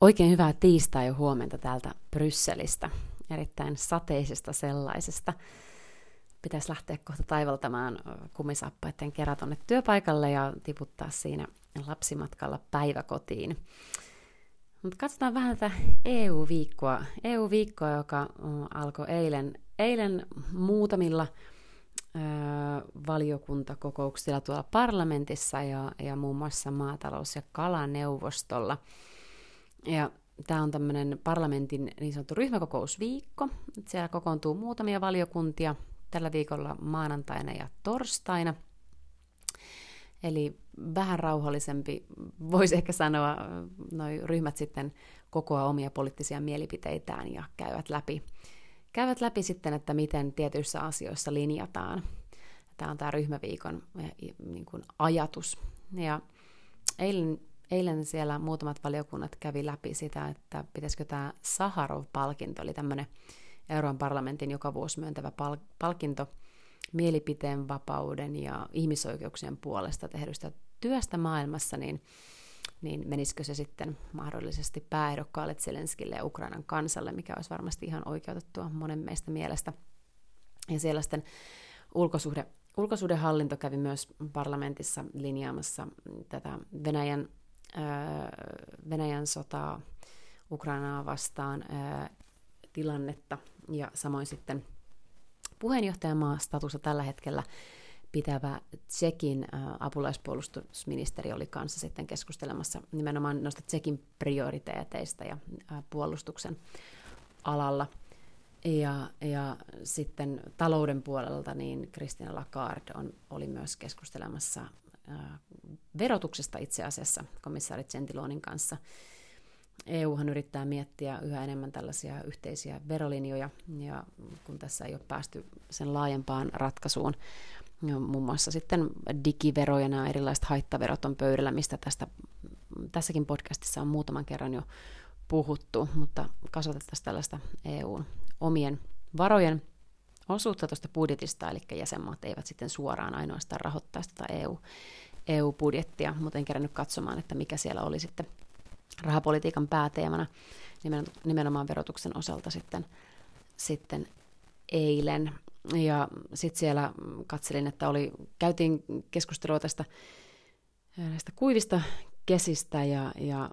Oikein hyvää tiistai ja huomenta täältä Brysselistä, erittäin sateisesta sellaisesta. Pitäisi lähteä kohta taivaltamaan kumisappaiden kerran tuonne työpaikalle ja tiputtaa siinä lapsimatkalla päiväkotiin. Mutta katsotaan vähän tätä EU-viikkoa. EU-viikkoa, joka alkoi eilen, eilen muutamilla ö, valiokuntakokouksilla tuolla parlamentissa ja, ja muun muassa maatalous- ja kalaneuvostolla – ja tämä on tämmöinen parlamentin niin sanottu ryhmäkokousviikko. Siellä kokoontuu muutamia valiokuntia tällä viikolla maanantaina ja torstaina. Eli vähän rauhallisempi, voisi ehkä sanoa, noi ryhmät sitten kokoaa omia poliittisia mielipiteitään ja käyvät läpi, käyvät läpi sitten, että miten tietyissä asioissa linjataan. Tämä on tämä ryhmäviikon eh, niin kuin ajatus. Ja eilen eilen siellä muutamat valiokunnat kävi läpi sitä, että pitäisikö tämä Saharov-palkinto, eli tämmöinen Euroopan parlamentin joka vuosi myöntävä pal- palkinto mielipiteen vapauden ja ihmisoikeuksien puolesta tehdystä työstä maailmassa, niin, niin menisikö se sitten mahdollisesti pääehdokkaalle Zelenskille ja Ukrainan kansalle, mikä olisi varmasti ihan oikeutettua monen meistä mielestä. Ja siellä sitten ulkosuhde, ulkosuhdehallinto kävi myös parlamentissa linjaamassa tätä Venäjän Venäjän sotaa Ukrainaa vastaan tilannetta ja samoin sitten puheenjohtajamaa statusta tällä hetkellä pitävä Tsekin apulaispuolustusministeri oli kanssa sitten keskustelemassa nimenomaan noista Tsekin prioriteeteista ja puolustuksen alalla. Ja, ja sitten talouden puolelta niin Kristina Lagarde on, oli myös keskustelemassa verotuksesta itse asiassa komissaari Gentilonin kanssa. EUhan yrittää miettiä yhä enemmän tällaisia yhteisiä verolinjoja, ja kun tässä ei ole päästy sen laajempaan ratkaisuun, ja muun muassa sitten digivero ja nämä erilaiset haittaverot on pöydällä, mistä tästä, tässäkin podcastissa on muutaman kerran jo puhuttu, mutta kasvatettaisiin tällaista EUn omien varojen osuutta tuosta budjetista, eli jäsenmaat eivät sitten suoraan ainoastaan rahoittaa sitä EU, EU-budjettia, mutta en kerännyt katsomaan, että mikä siellä oli sitten rahapolitiikan pääteemana nimenomaan verotuksen osalta sitten, sitten eilen. Ja sitten siellä katselin, että oli, käytiin keskustelua tästä näistä kuivista kesistä ja, ja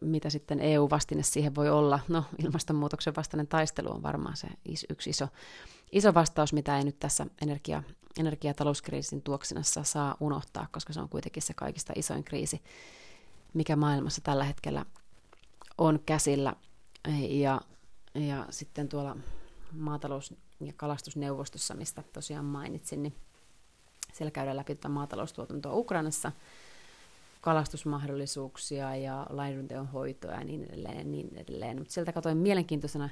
mitä sitten EU-vastine siihen voi olla. No, ilmastonmuutoksen vastainen taistelu on varmaan se yksi iso, iso vastaus, mitä ei nyt tässä energia, energia- ja talouskriisin tuoksinassa saa unohtaa, koska se on kuitenkin se kaikista isoin kriisi, mikä maailmassa tällä hetkellä on käsillä. Ja, ja sitten tuolla maatalous- ja kalastusneuvostossa, mistä tosiaan mainitsin, niin siellä käydään läpi tätä maataloustuotantoa Ukrainassa – kalastusmahdollisuuksia ja laidunteon hoitoa ja niin edelleen. Niin edelleen. Mutta sieltä katsoin mielenkiintoisena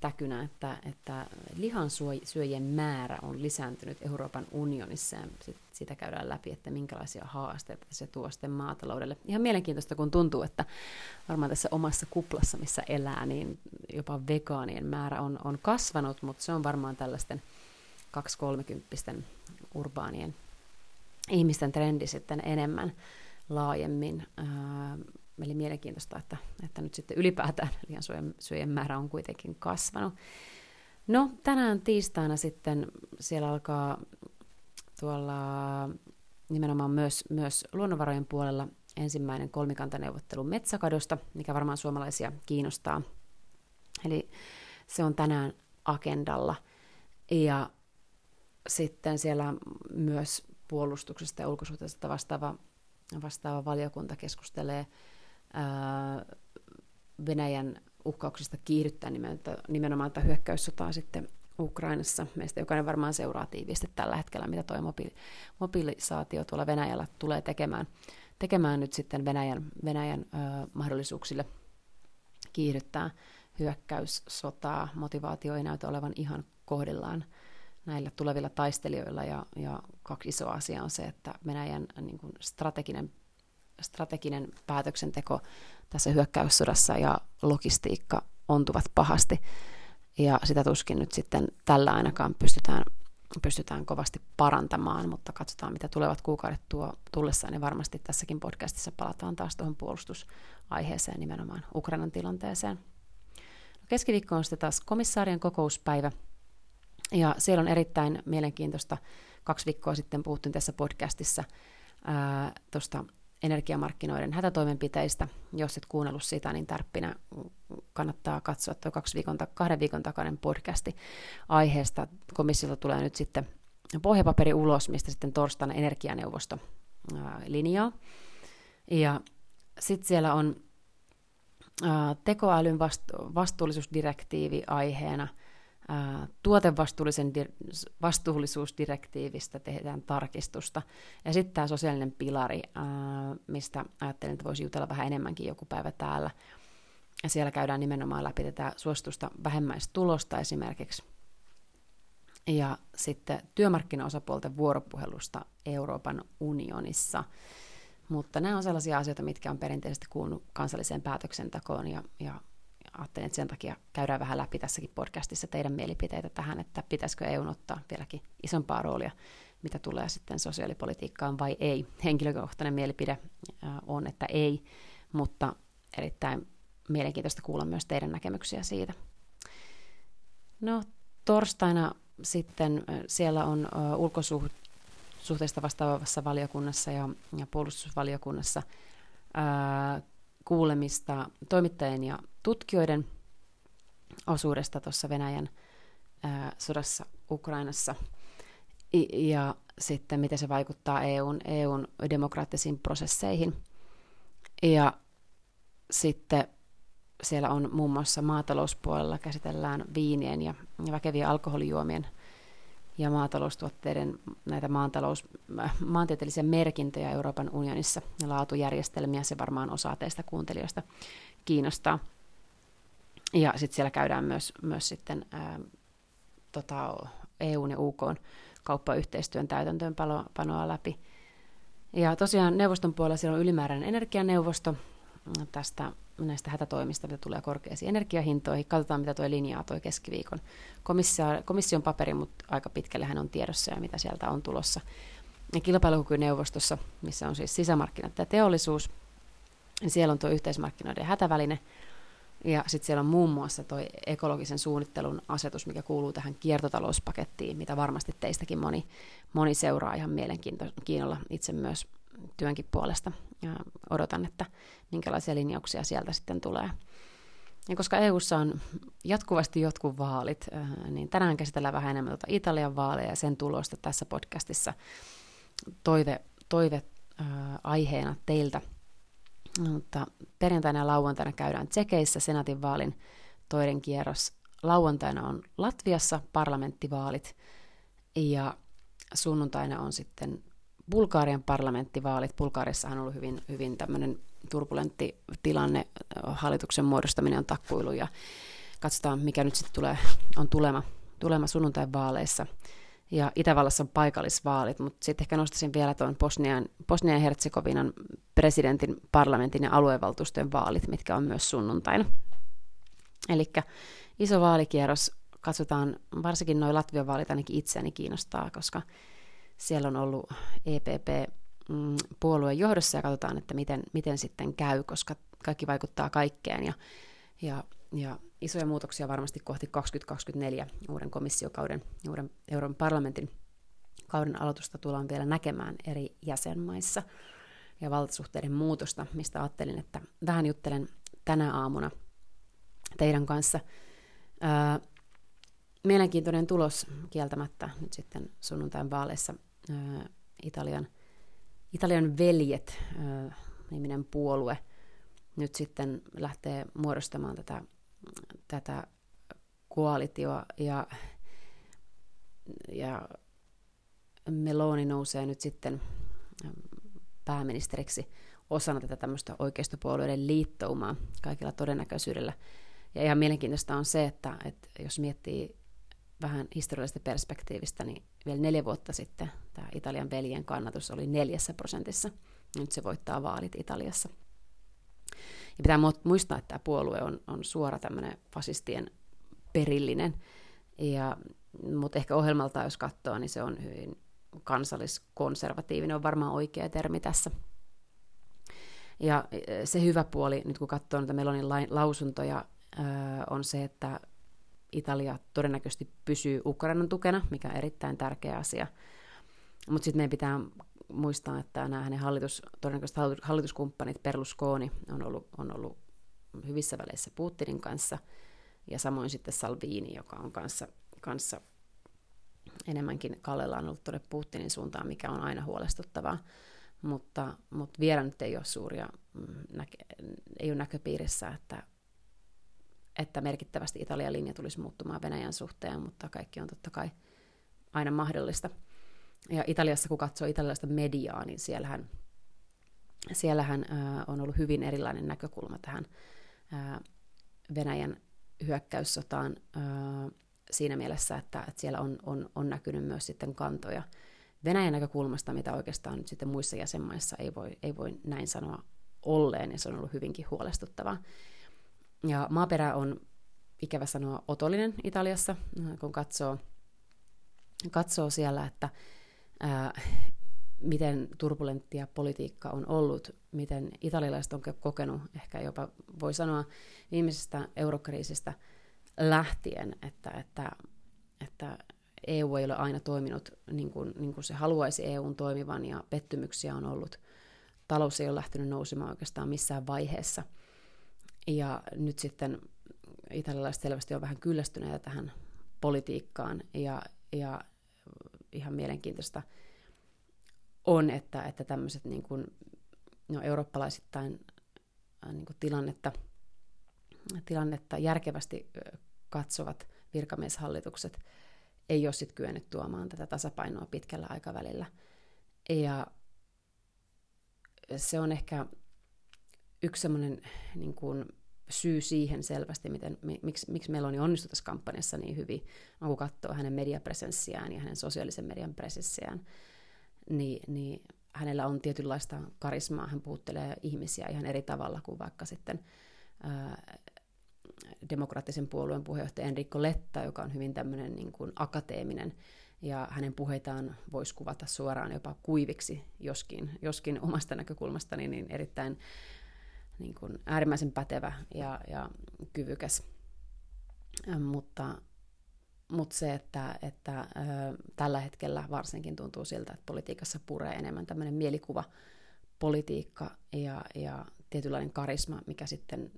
täkynä, että, että lihansyöjien määrä on lisääntynyt Euroopan unionissa ja sit, sitä käydään läpi, että minkälaisia haasteita se tuo sitten maataloudelle. Ihan mielenkiintoista, kun tuntuu, että varmaan tässä omassa kuplassa, missä elää, niin jopa vegaanien määrä on, on kasvanut, mutta se on varmaan tällaisten 2-30 urbaanien ihmisten trendi sitten enemmän laajemmin. Eli mielenkiintoista, että, että nyt sitten ylipäätään liian syöjen määrä on kuitenkin kasvanut. No, tänään tiistaina sitten siellä alkaa tuolla nimenomaan myös, myös luonnonvarojen puolella ensimmäinen kolmikantaneuvottelu metsäkadosta, mikä varmaan suomalaisia kiinnostaa. Eli se on tänään agendalla. Ja sitten siellä myös puolustuksesta ja ulkosuhteesta vastaava, vastaava valiokunta keskustelee ää, Venäjän uhkauksista kiihdyttää nimenomaan tätä hyökkäyssotaa sitten Ukrainassa. Meistä jokainen varmaan seuraa tiiviisti tällä hetkellä, mitä tuo mobilisaatio tuolla Venäjällä tulee tekemään, tekemään nyt sitten Venäjän, Venäjän ö, mahdollisuuksille kiihdyttää hyökkäyssotaa. Motivaatio ei näytä olevan ihan kohdillaan näillä tulevilla taistelijoilla. Ja, ja kaksi isoa asiaa on se, että Venäjän niin kuin strateginen, strateginen päätöksenteko tässä hyökkäyssodassa ja logistiikka ontuvat pahasti. Ja sitä tuskin nyt sitten tällä ainakaan pystytään pystytään kovasti parantamaan, mutta katsotaan, mitä tulevat kuukaudet tuo tullessaan, niin varmasti tässäkin podcastissa palataan taas tuohon puolustusaiheeseen, nimenomaan Ukrainan tilanteeseen. Keskiviikko on sitten taas komissaarien kokouspäivä, ja siellä on erittäin mielenkiintoista, kaksi viikkoa sitten puhuttiin tässä podcastissa tuosta energiamarkkinoiden hätätoimenpiteistä. Jos et kuunnellut sitä, niin tärppinä kannattaa katsoa tuo kaksi viikon, kahden viikon takainen podcasti aiheesta. Komissiolta tulee nyt sitten pohjapaperi ulos, mistä sitten torstaina energianeuvosto linjaa. Ja sitten siellä on tekoälyn vastu- vastuullisuusdirektiivi aiheena – tuotevastuullisen vastuullisuusdirektiivistä tehdään tarkistusta. Ja sitten tämä sosiaalinen pilari, mistä ajattelin, että voisi jutella vähän enemmänkin joku päivä täällä. Ja siellä käydään nimenomaan läpi tätä suositusta vähemmäistulosta esimerkiksi. Ja sitten työmarkkinaosapuolten vuoropuhelusta Euroopan unionissa. Mutta nämä on sellaisia asioita, mitkä on perinteisesti kuulunut kansalliseen päätöksentekoon ja, ja ajattelin, että sen takia käydään vähän läpi tässäkin podcastissa teidän mielipiteitä tähän, että pitäisikö EU ottaa vieläkin isompaa roolia, mitä tulee sitten sosiaalipolitiikkaan vai ei. Henkilökohtainen mielipide on, että ei, mutta erittäin mielenkiintoista kuulla myös teidän näkemyksiä siitä. No, torstaina sitten siellä on ulkosuhteista vastaavassa valiokunnassa ja, ja puolustusvaliokunnassa ää, kuulemista toimittajien ja tutkijoiden osuudesta tuossa Venäjän ää, sodassa Ukrainassa I, ja sitten miten se vaikuttaa EUn, EUn demokraattisiin prosesseihin. Ja sitten siellä on muun muassa maatalouspuolella käsitellään viinien ja, väkevien alkoholijuomien ja maataloustuotteiden näitä maantalous, maantieteellisiä merkintöjä Euroopan unionissa ja laatujärjestelmiä. Se varmaan osaa teistä kuuntelijoista kiinnostaa. Ja sitten siellä käydään myös, myös sitten ää, tota, EUn ja UK kauppayhteistyön täytäntöönpanoa läpi. Ja tosiaan neuvoston puolella siellä on ylimääräinen energianeuvosto tästä näistä hätätoimista, mitä tulee korkeisiin energiahintoihin. Katsotaan, mitä tuo linjaa tuo keskiviikon komission paperi, mutta aika pitkälle hän on tiedossa ja mitä sieltä on tulossa. Ja kilpailukykyneuvostossa, missä on siis sisämarkkinat ja teollisuus, niin siellä on tuo yhteismarkkinoiden hätäväline, ja sitten siellä on muun muassa tuo ekologisen suunnittelun asetus, mikä kuuluu tähän kiertotalouspakettiin, mitä varmasti teistäkin moni, moni seuraa ihan mielenkiinnolla itse myös työnkin puolesta. Ja odotan, että minkälaisia linjauksia sieltä sitten tulee. Ja koska EU:ssa on jatkuvasti jotkut vaalit, äh, niin tänään käsitellään vähän enemmän tuota Italian vaaleja ja sen tulosta tässä podcastissa. Toive, toive äh, aiheena teiltä. Mutta perjantaina ja lauantaina käydään Tsekeissä senaatin vaalin toinen kierros. Lauantaina on Latviassa parlamenttivaalit ja sunnuntaina on sitten Bulgarian parlamenttivaalit. Bulgariassahan on ollut hyvin, hyvin tämmöinen turbulentti tilanne. Hallituksen muodostaminen on takkuilu ja katsotaan, mikä nyt sitten tulee, on tulema, tulema sunnuntain vaaleissa. Ja Itävallassa on paikallisvaalit, mutta sitten ehkä nostaisin vielä tuon Bosnian, Bosnian Herzegovinan presidentin, parlamentin ja aluevaltuustojen vaalit, mitkä on myös sunnuntaina. Eli iso vaalikierros, katsotaan, varsinkin noin Latvian vaalit ainakin itseäni kiinnostaa, koska siellä on ollut EPP mm, puolueen johdossa ja katsotaan, että miten, miten sitten käy, koska kaikki vaikuttaa kaikkeen ja, ja, ja isoja muutoksia varmasti kohti 2024 uuden komissiokauden, uuden Euroopan parlamentin kauden aloitusta tullaan vielä näkemään eri jäsenmaissa ja valtasuhteiden muutosta, mistä ajattelin, että vähän juttelen tänä aamuna teidän kanssa. Ää, mielenkiintoinen tulos kieltämättä nyt sitten sunnuntain vaaleissa Italian, Italian veljet niminen puolue nyt sitten lähtee muodostamaan tätä, tätä koalitioa ja, ja Meloni nousee nyt sitten pääministeriksi osana tätä tämmöistä oikeistopuolueiden liittoumaa kaikilla todennäköisyydellä. Ja ihan mielenkiintoista on se, että, että jos miettii vähän historiallisesta perspektiivistä, niin vielä neljä vuotta sitten tämä Italian veljen kannatus oli neljässä prosentissa. Nyt se voittaa vaalit Italiassa. Ja pitää muistaa, että tämä puolue on, on suora tämmöinen fasistien perillinen. Ja mutta ehkä ohjelmalta, jos katsoo, niin se on hyvin kansalliskonservatiivinen, on varmaan oikea termi tässä. Ja se hyvä puoli, nyt kun katsoo näitä Melonin lausuntoja, on se, että Italia todennäköisesti pysyy Ukrainan tukena, mikä on erittäin tärkeä asia. Mutta sitten meidän pitää muistaa, että nämä hänen hallitus, todennäköisesti hallituskumppanit Berlusconi on ollut, on ollut hyvissä väleissä Putinin kanssa, ja samoin sitten Salvini, joka on kanssa, kanssa enemmänkin Kallella on ollut tuonne Putinin suuntaan, mikä on aina huolestuttavaa. Mutta, mutta vielä nyt ei ole suuria, mm, näke, ei ole näköpiirissä, että, että merkittävästi Italian linja tulisi muuttumaan Venäjän suhteen, mutta kaikki on totta kai aina mahdollista. Ja Italiassa, kun katsoo italialaista mediaa, niin siellähän, siellähän ää, on ollut hyvin erilainen näkökulma tähän ää, Venäjän hyökkäyssotaan ää, siinä mielessä, että, että siellä on, on, on näkynyt myös sitten kantoja Venäjän näkökulmasta, mitä oikeastaan nyt sitten muissa jäsenmaissa ei voi, ei voi näin sanoa olleen, ja se on ollut hyvinkin huolestuttavaa. Ja maaperä on, ikävä sanoa, otollinen Italiassa, kun katsoo, katsoo siellä, että ää, miten turbulenttia politiikka on ollut, miten italialaiset on kokenut, ehkä jopa voi sanoa viimeisestä eurokriisistä lähtien, että, että, että EU ei ole aina toiminut niin kuin, niin kuin se haluaisi EUn toimivan ja pettymyksiä on ollut. Talous ei ole lähtenyt nousemaan oikeastaan missään vaiheessa. Ja nyt sitten italialaiset selvästi on vähän kyllästyneitä tähän politiikkaan ja, ja ihan mielenkiintoista on, että, että tämmöiset niin kuin, no, eurooppalaisittain äh, niin kuin tilannetta, tilannetta järkevästi katsovat virkamieshallitukset ei ole sitten kyennyt tuomaan tätä tasapainoa pitkällä aikavälillä. Ja se on ehkä yksi semmoinen niin kuin, syy siihen selvästi, miten, miksi, miksi Meloni onnistui tässä kampanjassa niin hyvin, on kun katsoo hänen mediapresenssiään ja hänen sosiaalisen median presenssiään, niin, niin hänellä on tietynlaista karismaa, hän puuttelee ihmisiä ihan eri tavalla kuin vaikka sitten ää, demokraattisen puolueen puheenjohtaja Enrico Letta, joka on hyvin tämmöinen niin kuin akateeminen, ja hänen puheitaan voisi kuvata suoraan jopa kuiviksi, joskin, joskin omasta näkökulmastani niin erittäin niin kuin äärimmäisen pätevä ja, ja kyvykäs. Mutta, mutta se, että, että tällä hetkellä varsinkin tuntuu siltä, että politiikassa puree enemmän tämmöinen mielikuva politiikka ja, ja tietynlainen karisma, mikä sitten,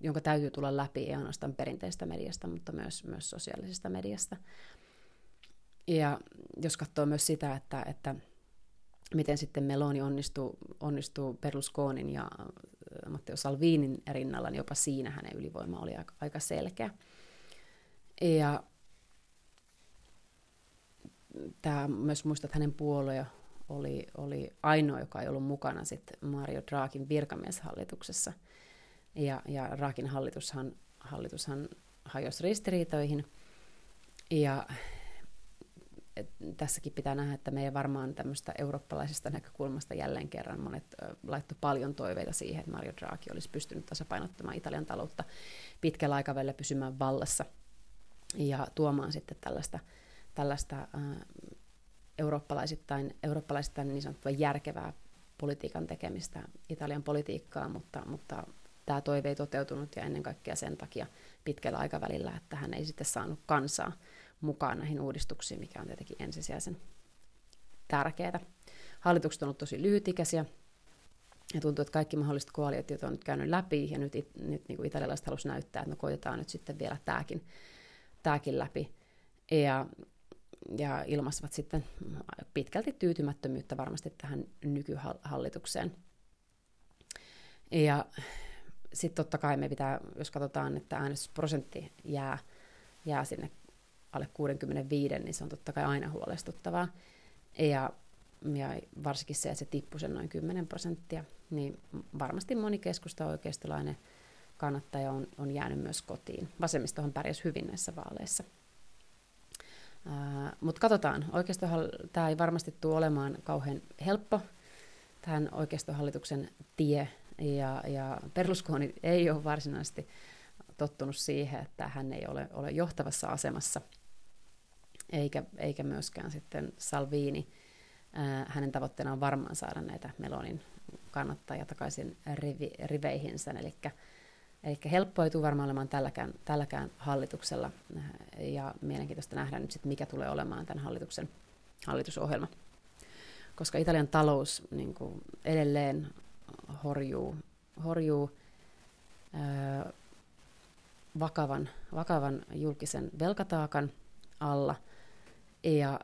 jonka täytyy tulla läpi ei ainoastaan perinteistä mediasta, mutta myös, myös sosiaalisesta mediasta. Ja jos katsoo myös sitä, että, että miten sitten Meloni onnistuu, onnistuu Berlusconin ja äh, Matteo Salvinin rinnalla, niin jopa siinä hänen ylivoima oli aika, aika selkeä. Ja tämä myös muistat, että hänen puolue oli, oli ainoa, joka ei ollut mukana sitten Mario Draghin virkamieshallituksessa. Ja, ja Draghin hallitushan, hallitushan hajosi ristiriitoihin. Ja et tässäkin pitää nähdä, että meidän varmaan tämmöistä eurooppalaisesta näkökulmasta jälleen kerran monet laittoi paljon toiveita siihen, että Mario Draghi olisi pystynyt tasapainottamaan Italian taloutta pitkällä aikavälillä pysymään vallassa ja tuomaan sitten tällaista, tällaista äh, eurooppalaisittain, eurooppalaisittain niin sanottua järkevää politiikan tekemistä Italian politiikkaa, mutta, mutta tämä toive ei toteutunut ja ennen kaikkea sen takia pitkällä aikavälillä, että hän ei sitten saanut kansaa mukaan näihin uudistuksiin, mikä on tietenkin ensisijaisen tärkeää. Hallitukset on ollut tosi lyhytikäisiä, ja tuntuu, että kaikki mahdolliset koalitiot on nyt käynyt läpi, ja nyt, nyt niin kuin italialaiset halusivat näyttää, että me koitetaan nyt sitten vielä tämäkin, tämäkin läpi. Ja, ja ilmaisivat sitten pitkälti tyytymättömyyttä varmasti tähän nykyhallitukseen. Ja sitten totta kai me pitää, jos katsotaan, että äänestysprosentti jää, jää sinne alle 65, niin se on totta kai aina huolestuttavaa. Ja, ja varsinkin se, että se tippui sen noin 10 prosenttia, niin varmasti moni keskusta oikeistolainen kannattaja on, on jäänyt myös kotiin. Vasemmistohan pärjäsi hyvin näissä vaaleissa. Mutta katsotaan, oikeistohan tämä ei varmasti tule olemaan kauhean helppo, tähän oikeistohallituksen tie, ja, ja Berlusconi ei ole varsinaisesti tottunut siihen, että hän ei ole, ole johtavassa asemassa – eikä, eikä myöskään sitten Salvini. Hänen tavoitteena on varmaan saada näitä Melonin kannattajia takaisin rivi, riveihinsä, eli Eli helppo ei tule varmaan olemaan tälläkään, tälläkään hallituksella, ja mielenkiintoista nähdä nyt sitten, mikä tulee olemaan tämän hallituksen hallitusohjelma. Koska Italian talous niin kuin edelleen horjuu, horjuu vakavan, vakavan julkisen velkataakan alla, ja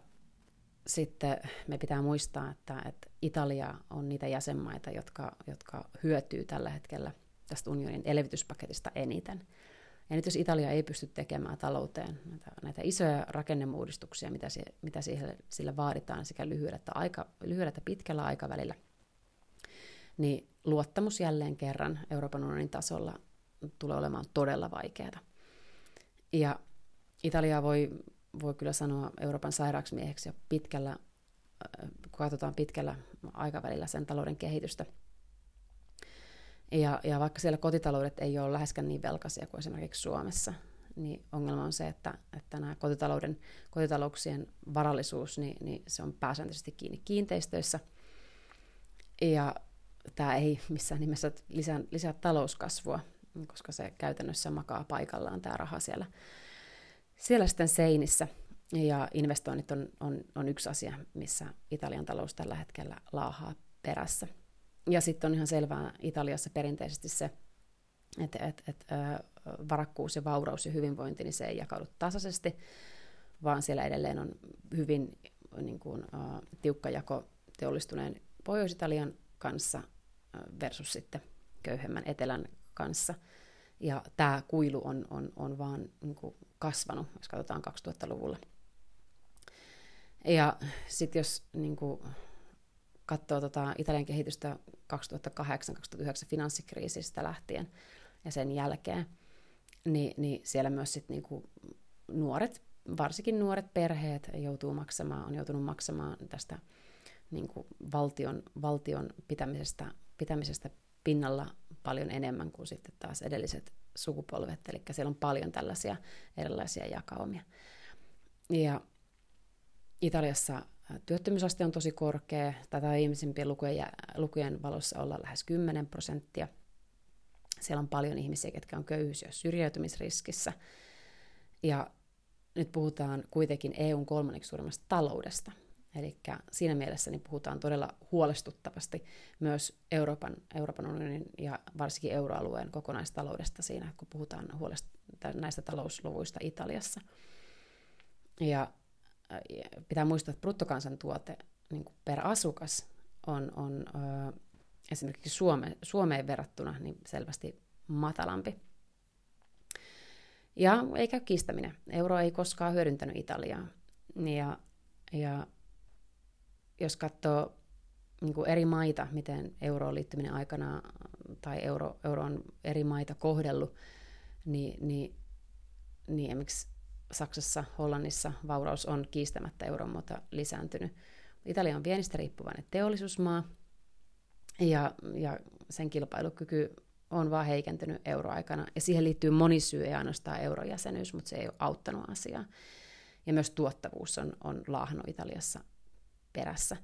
sitten me pitää muistaa, että, että Italia on niitä jäsenmaita, jotka, jotka hyötyy tällä hetkellä tästä unionin elvytyspaketista eniten. Ja nyt jos Italia ei pysty tekemään talouteen näitä, näitä isoja rakennemuudistuksia, mitä, se, mitä siihen, sillä vaaditaan sekä lyhyellä että, aika, lyhyellä että pitkällä aikavälillä, niin luottamus jälleen kerran Euroopan unionin tasolla tulee olemaan todella vaikeaa. Ja Italia voi, voi kyllä sanoa Euroopan sairaaksi mieheksi jo pitkällä, kun katsotaan pitkällä aikavälillä sen talouden kehitystä – ja, ja vaikka siellä kotitaloudet ei ole läheskään niin velkaisia kuin esimerkiksi Suomessa, niin ongelma on se, että, että nämä kotitalouden, kotitalouksien varallisuus, niin, niin se on pääsääntöisesti kiinni kiinteistöissä. Ja tämä ei missään nimessä lisää, lisää talouskasvua, koska se käytännössä makaa paikallaan tämä raha siellä, siellä sitten seinissä. Ja investoinnit on, on, on yksi asia, missä Italian talous tällä hetkellä laahaa perässä. Ja sitten on ihan selvää Italiassa perinteisesti se, että et, et, varakkuus ja vauraus ja hyvinvointi, niin se ei jakaudu tasaisesti, vaan siellä edelleen on hyvin niin kuin, uh, tiukka jako teollistuneen Pohjois-Italian kanssa versus sitten köyhemmän etelän kanssa. Ja tämä kuilu on, on, on vaan niin kuin kasvanut, jos katsotaan 2000-luvulla. Ja sitten jos niin kuin, katsoo tota Italian kehitystä 2008-2009 finanssikriisistä lähtien ja sen jälkeen, niin, niin siellä myös sit niinku nuoret, varsinkin nuoret perheet joutuu maksamaan, on joutunut maksamaan tästä niinku valtion, valtion pitämisestä, pitämisestä pinnalla paljon enemmän kuin sitten taas edelliset sukupolvet, eli siellä on paljon tällaisia erilaisia jakaumia. Ja Italiassa työttömyysaste on tosi korkea, tätä viimeisimpien lukujen, lukujen valossa olla lähes 10 prosenttia. Siellä on paljon ihmisiä, jotka on köyhyys- ja syrjäytymisriskissä. Ja nyt puhutaan kuitenkin EUn kolmanneksi suurimmasta taloudesta. Eli siinä mielessä niin puhutaan todella huolestuttavasti myös Euroopan, Euroopan unionin ja varsinkin euroalueen kokonaistaloudesta siinä, kun puhutaan huolest- näistä talousluvuista Italiassa. Ja pitää muistaa, että bruttokansantuote niin per asukas on, on ö, esimerkiksi Suome, Suomeen verrattuna niin selvästi matalampi. Ja ei käy kiistäminen. Euro ei koskaan hyödyntänyt Italiaa. Ja, ja jos katsoo niin kuin eri maita, miten euroon liittyminen aikana tai euro, euro on eri maita kohdellut, niin, niin, niin esimerkiksi Saksassa, Hollannissa vauraus on kiistämättä euron muuta lisääntynyt. Italia on viennistä riippuvainen teollisuusmaa, ja, ja sen kilpailukyky on vaan heikentynyt euroaikana. Ja siihen liittyy moni syy, ei ainoastaan eurojäsenyys, mutta se ei ole auttanut asiaa. Ja myös tuottavuus on, on laahannut Italiassa perässä.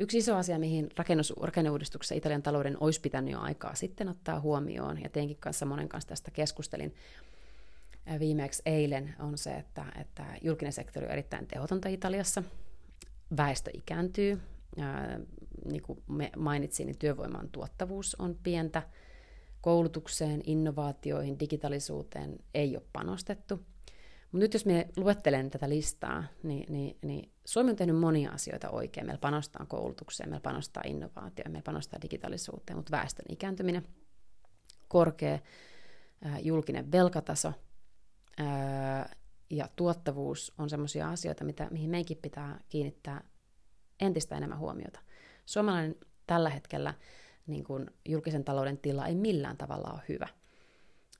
Yksi iso asia, mihin rakennus, rakenneuudistuksessa Italian talouden olisi pitänyt jo aikaa sitten ottaa huomioon, ja teinkin kanssa monen kanssa tästä keskustelin, viimeksi eilen on se, että, että julkinen sektori on erittäin tehotonta Italiassa. Väestö ikääntyy. Ää, niin kuin mainitsin, niin työvoiman tuottavuus on pientä. Koulutukseen, innovaatioihin, digitalisuuteen ei ole panostettu. Mutta nyt jos me luettelen tätä listaa, niin, niin, niin Suomi on tehnyt monia asioita oikein. Meillä panostaa koulutukseen, meillä panostaa innovaatioon, meillä panostaa digitaalisuuteen, mutta väestön ikääntyminen, korkea ää, julkinen velkataso – ja tuottavuus on sellaisia asioita, mitä, mihin meikin pitää kiinnittää entistä enemmän huomiota. Suomalainen tällä hetkellä niin kuin julkisen talouden tila ei millään tavalla ole hyvä.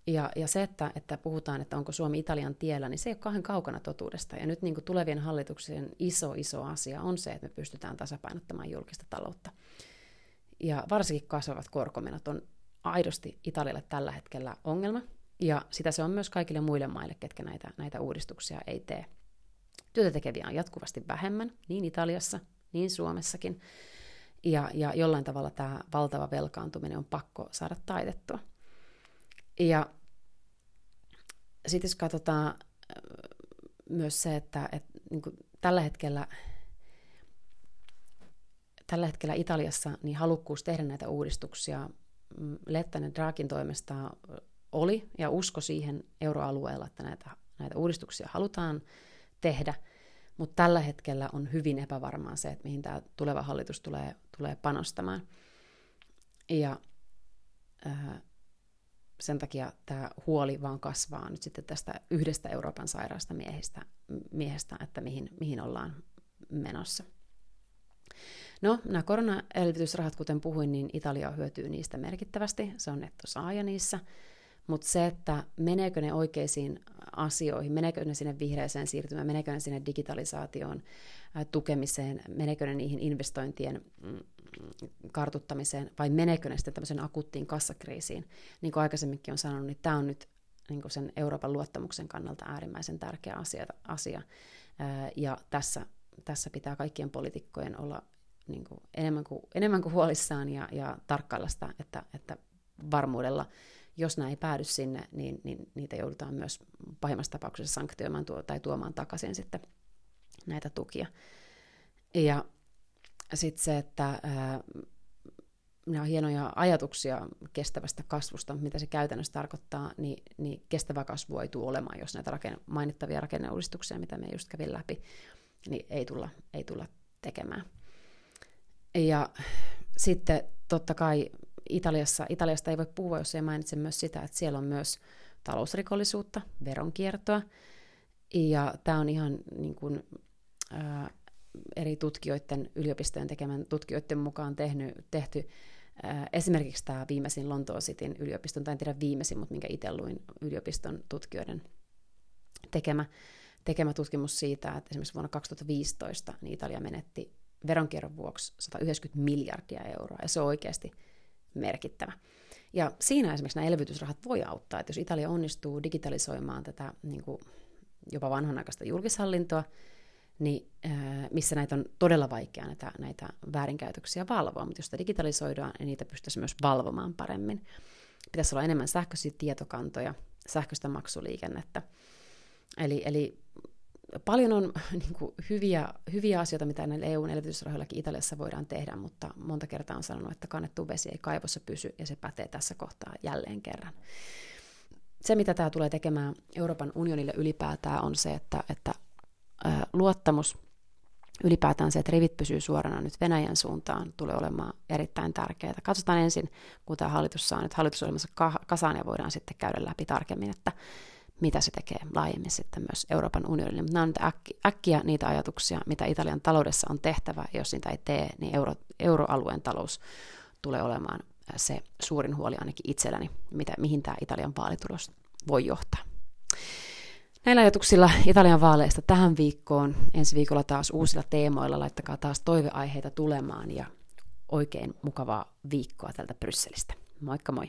Ja, ja se, että, että puhutaan, että onko Suomi Italian tiellä, niin se ei ole kauhean kaukana totuudesta. Ja nyt niin kuin tulevien hallituksien iso, iso asia on se, että me pystytään tasapainottamaan julkista taloutta. Ja varsinkin kasvavat korkomenot on aidosti Italialle tällä hetkellä ongelma, ja sitä se on myös kaikille muille maille, ketkä näitä, näitä uudistuksia ei tee. Työtä tekeviä on jatkuvasti vähemmän, niin Italiassa, niin Suomessakin. Ja, ja jollain tavalla tämä valtava velkaantuminen on pakko saada taitettua. Ja sitten jos katsotaan äh, myös se, että, että niin tällä hetkellä tällä hetkellä Italiassa niin halukkuus tehdä näitä uudistuksia mm, Lettanen Draakin toimesta oli ja usko siihen euroalueella, että näitä, näitä uudistuksia halutaan tehdä, mutta tällä hetkellä on hyvin epävarmaa se, että mihin tämä tuleva hallitus tulee, tulee panostamaan. Ja äh, sen takia tämä huoli vaan kasvaa nyt sitten tästä yhdestä Euroopan sairaasta miehistä, miehestä, että mihin, mihin ollaan menossa. No, nämä koronaelvytysrahat, kuten puhuin, niin Italia hyötyy niistä merkittävästi. Se on nettosaaja niissä. Mutta se, että meneekö ne oikeisiin asioihin, meneekö ne sinne vihreäseen siirtymään, meneekö ne sinne digitalisaatioon, tukemiseen, meneekö ne niihin investointien mm, kartuttamiseen vai meneekö ne sitten tämmöisen akuuttiin kassakriisiin. Niin kuin aikaisemminkin on sanonut, niin tämä on nyt niin kuin sen Euroopan luottamuksen kannalta äärimmäisen tärkeä asia. asia. Ja tässä, tässä pitää kaikkien poliitikkojen olla niin kuin enemmän, kuin, enemmän kuin huolissaan ja, ja tarkkailla sitä, että, että varmuudella, jos nämä ei päädy sinne, niin, niin niitä joudutaan myös pahimmassa tapauksessa sanktioimaan tuo, tai tuomaan takaisin sitten näitä tukia. Ja sitten se, että ää, nämä on hienoja ajatuksia kestävästä kasvusta, mitä se käytännössä tarkoittaa, niin, niin kestävä kasvu ei tule olemaan, jos näitä rakenne, mainittavia rakenneuudistuksia, mitä me just kävin läpi, niin ei tulla, ei tulla tekemään. Ja sitten totta kai Italiassa, Italiasta ei voi puhua, jos ei mainitse myös sitä, että siellä on myös talousrikollisuutta, veronkiertoa. Ja tämä on ihan niin kuin, eri tutkijoiden, yliopistojen tekemän tutkijoiden mukaan tehnyt, tehty ää, esimerkiksi tämä viimeisin Lontoon Cityn yliopiston, tai en tiedä viimeisin, mutta minkä itse luin yliopiston tutkijoiden tekemä, tekemä tutkimus siitä, että esimerkiksi vuonna 2015 niin Italia menetti veronkierron vuoksi 190 miljardia euroa, ja se on oikeasti merkittävä. Ja siinä esimerkiksi nämä elvytysrahat voi auttaa, että jos Italia onnistuu digitalisoimaan tätä niin kuin jopa vanhanaikaista julkishallintoa, niin, missä näitä on todella vaikea näitä, näitä väärinkäytöksiä valvoa, mutta jos sitä digitalisoidaan, niin niitä pystyisi myös valvomaan paremmin. Pitäisi olla enemmän sähköisiä tietokantoja, sähköistä maksuliikennettä. Eli, eli paljon on niin kuin, hyviä, hyviä asioita, mitä näillä EUn elvytysrahoillakin Italiassa voidaan tehdä, mutta monta kertaa on sanonut, että kannettu vesi ei kaivossa pysy, ja se pätee tässä kohtaa jälleen kerran. Se, mitä tämä tulee tekemään Euroopan unionille ylipäätään, on se, että, että luottamus ylipäätään se, että rivit pysyy suorana nyt Venäjän suuntaan, tulee olemaan erittäin tärkeää. Katsotaan ensin, kun tämä hallitus saa nyt hallitusohjelmassa kasaan, ja voidaan sitten käydä läpi tarkemmin, että mitä se tekee laajemmin sitten myös Euroopan unionille. Mutta nämä on nyt äkki, äkkiä niitä ajatuksia, mitä Italian taloudessa on tehtävä. Jos niitä ei tee, niin euro, euroalueen talous tulee olemaan se suurin huoli ainakin itselläni, mitä, mihin tämä Italian vaalitulos voi johtaa. Näillä ajatuksilla Italian vaaleista tähän viikkoon. Ensi viikolla taas uusilla teemoilla. Laittakaa taas toiveaiheita tulemaan ja oikein mukavaa viikkoa tältä Brysselistä. Moikka moi!